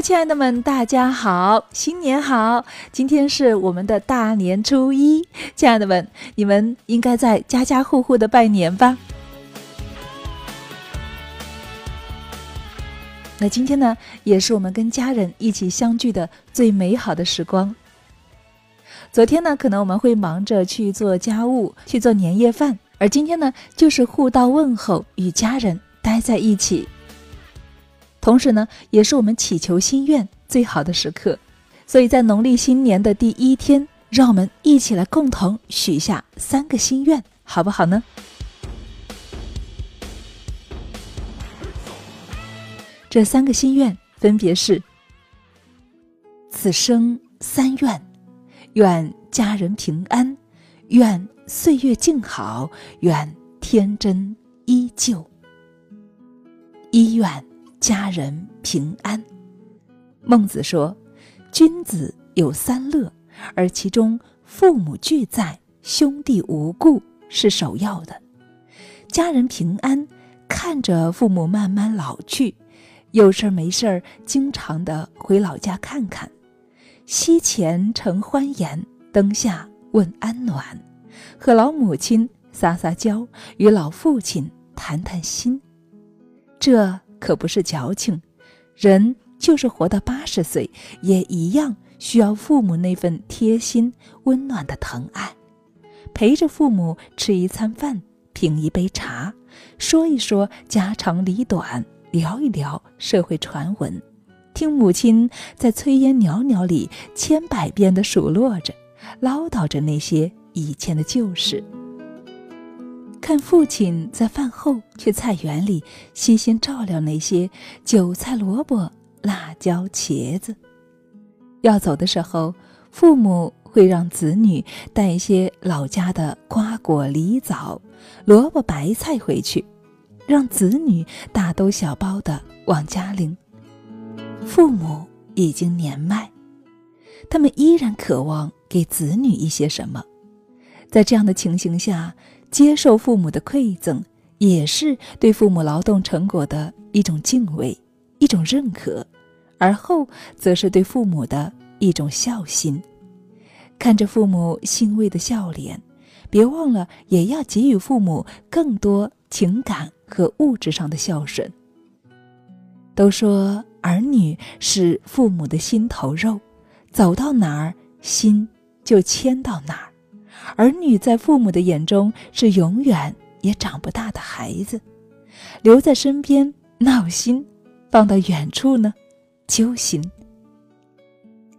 亲爱的们，大家好，新年好！今天是我们的大年初一，亲爱的们，你们应该在家家户户的拜年吧？那今天呢，也是我们跟家人一起相聚的最美好的时光。昨天呢，可能我们会忙着去做家务，去做年夜饭，而今天呢，就是互道问候，与家人待在一起。同时呢，也是我们祈求心愿最好的时刻，所以在农历新年的第一天，让我们一起来共同许下三个心愿，好不好呢？这三个心愿分别是：此生三愿，愿家人平安，愿岁月静好，愿天真依旧。一愿。家人平安。孟子说：“君子有三乐，而其中父母俱在，兄弟无故是首要的。家人平安，看着父母慢慢老去，有事儿没事儿，经常的回老家看看，膝前承欢颜，灯下问安暖，和老母亲撒撒娇，与老父亲谈谈心，这。”可不是矫情，人就是活到八十岁，也一样需要父母那份贴心、温暖的疼爱，陪着父母吃一餐饭，品一杯茶，说一说家长里短，聊一聊社会传闻，听母亲在炊烟袅袅里千百遍的数落着，唠叨着那些以前的旧事。看父亲在饭后去菜园里悉心照料那些韭菜、萝卜、辣椒、茄子。要走的时候，父母会让子女带一些老家的瓜果、梨枣、萝卜、白菜回去，让子女大兜小包的往家领。父母已经年迈，他们依然渴望给子女一些什么。在这样的情形下。接受父母的馈赠，也是对父母劳动成果的一种敬畏、一种认可，而后则是对父母的一种孝心。看着父母欣慰的笑脸，别忘了也要给予父母更多情感和物质上的孝顺。都说儿女是父母的心头肉，走到哪儿，心就牵到哪儿。儿女在父母的眼中是永远也长不大的孩子，留在身边闹心，放到远处呢，揪心。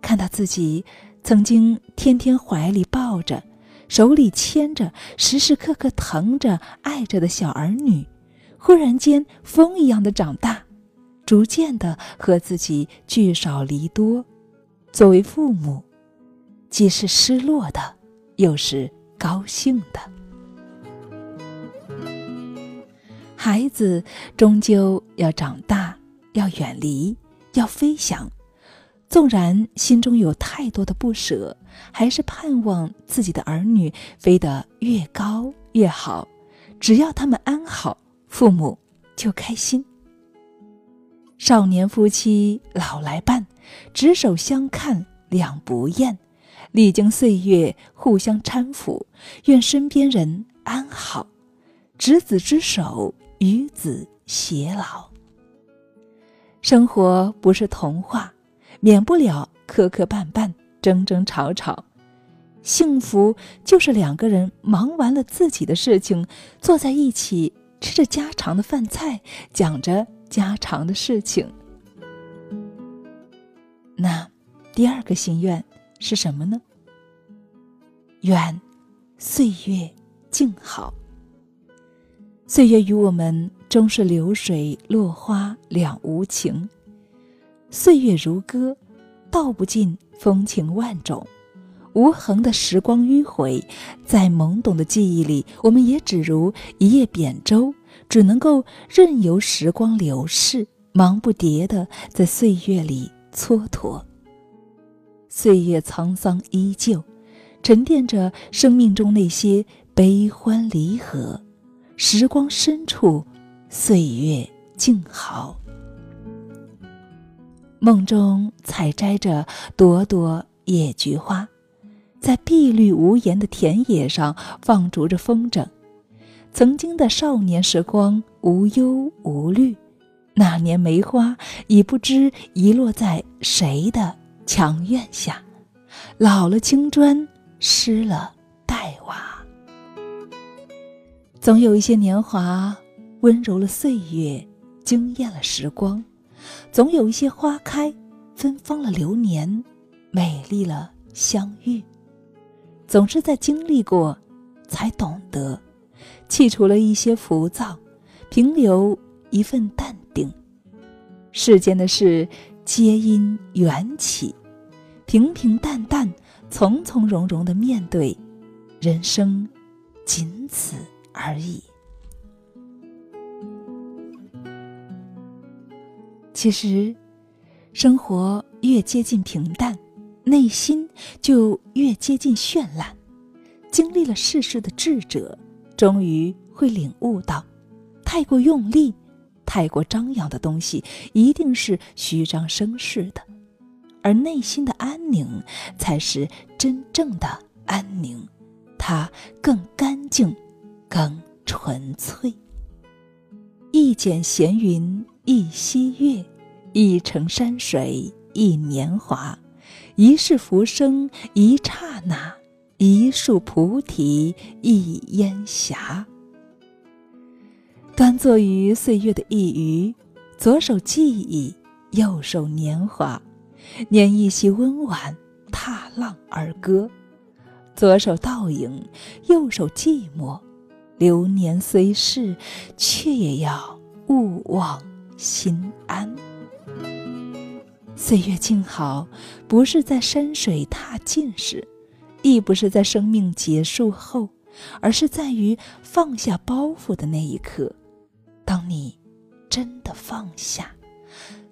看到自己曾经天天怀里抱着、手里牵着、时时刻刻疼着、爱着的小儿女，忽然间风一样的长大，逐渐的和自己聚少离多，作为父母，既是失落的。又是高兴的，孩子终究要长大，要远离，要飞翔。纵然心中有太多的不舍，还是盼望自己的儿女飞得越高越好。只要他们安好，父母就开心。少年夫妻老来伴，执手相看两不厌。历经岁月，互相搀扶，愿身边人安好，执子之手，与子偕老。生活不是童话，免不了磕磕绊绊、争争吵吵。幸福就是两个人忙完了自己的事情，坐在一起吃着家常的饭菜，讲着家常的事情。那第二个心愿。是什么呢？愿岁月静好。岁月与我们终是流水落花两无情。岁月如歌，道不尽风情万种。无痕的时光迂回，在懵懂的记忆里，我们也只如一叶扁舟，只能够任由时光流逝，忙不迭的在岁月里蹉跎。岁月沧桑依旧，沉淀着生命中那些悲欢离合。时光深处，岁月静好。梦中采摘着朵朵野菊花，在碧绿无言的田野上放逐着风筝。曾经的少年时光无忧无虑，那年梅花已不知遗落在谁的墙院下，老了青砖，湿了黛瓦。总有一些年华温柔了岁月，惊艳了时光。总有一些花开，芬芳了流年，美丽了相遇。总是在经历过，才懂得，去除了一些浮躁，平留一份淡定。世间的事皆因缘起，平平淡淡，从从容容的面对，人生仅此而已。其实，生活越接近平淡，内心就越接近绚烂。经历了世事的智者，终于会领悟到，太过用力、太过张扬的东西，一定是虚张声势的，而内心的安宁，才是真正的安宁，它更干净，更纯粹。一剪闲云。一溪月，一程山水，一年华，一世浮生，一刹那，一树菩提，一烟霞。端坐于岁月的一隅，左手记忆，右手年华，念一袭温婉，踏浪而歌。左手倒影，右手寂寞，流年虽逝，却也要勿忘。心安，岁月静好，不是在山水踏尽时，亦不是在生命结束后，而是在于放下包袱的那一刻。当你真的放下，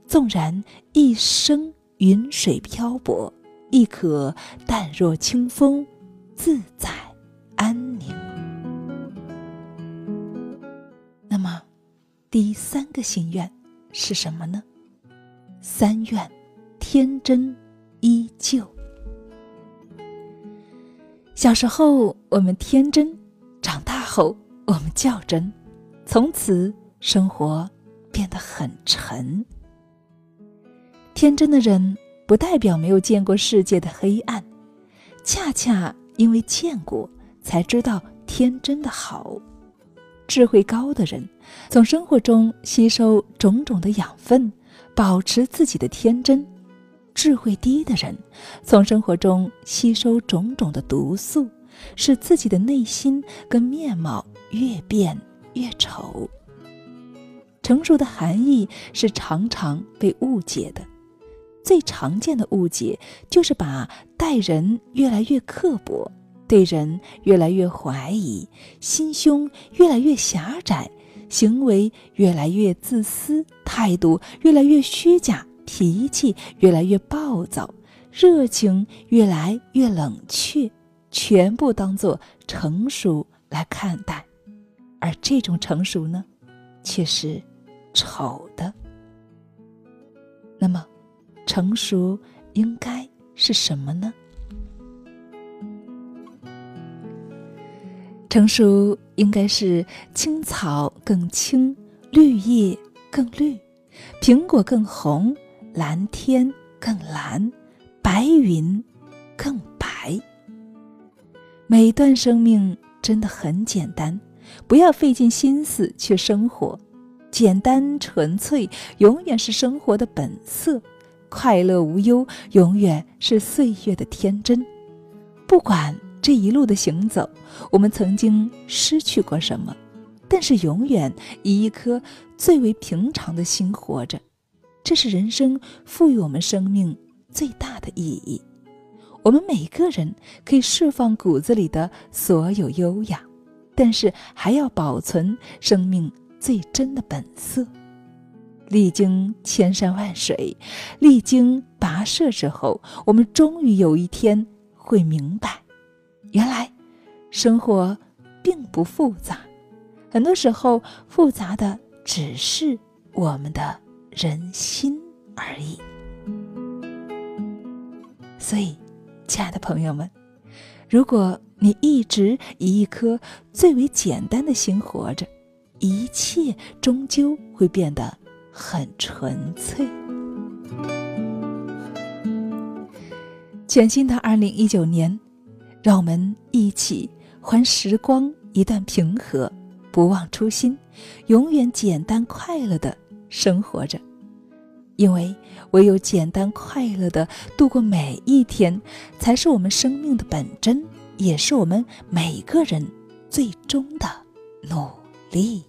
纵然一生云水漂泊，亦可淡若清风，自在安宁。那么，第三个心愿。是什么呢？三愿，天真依旧。小时候我们天真，长大后我们较真，从此生活变得很沉。天真的人不代表没有见过世界的黑暗，恰恰因为见过，才知道天真的好。智慧高的人，从生活中吸收种种的养分，保持自己的天真；智慧低的人，从生活中吸收种种的毒素，使自己的内心跟面貌越变越丑。成熟的含义是常常被误解的，最常见的误解就是把待人越来越刻薄。对人越来越怀疑，心胸越来越狭窄，行为越来越自私，态度越来越虚假，脾气越来越暴躁，热情越来越冷却，全部当做成熟来看待，而这种成熟呢，却是丑的。那么，成熟应该是什么呢？成熟应该是青草更青，绿叶更绿，苹果更红，蓝天更蓝，白云更白。每段生命真的很简单，不要费尽心思去生活，简单纯粹永远是生活的本色，快乐无忧永远是岁月的天真，不管。这一路的行走，我们曾经失去过什么？但是永远以一颗最为平常的心活着，这是人生赋予我们生命最大的意义。我们每个人可以释放骨子里的所有优雅，但是还要保存生命最真的本色。历经千山万水，历经跋涉之后，我们终于有一天会明白。原来，生活并不复杂，很多时候复杂的只是我们的人心而已。所以，亲爱的朋友们，如果你一直以一颗最为简单的心活着，一切终究会变得很纯粹。全新的二零一九年，让我们一起还时光一段平和，不忘初心，永远简单快乐的生活着。因为唯有简单快乐的度过每一天，才是我们生命的本真，也是我们每个人最终的努力。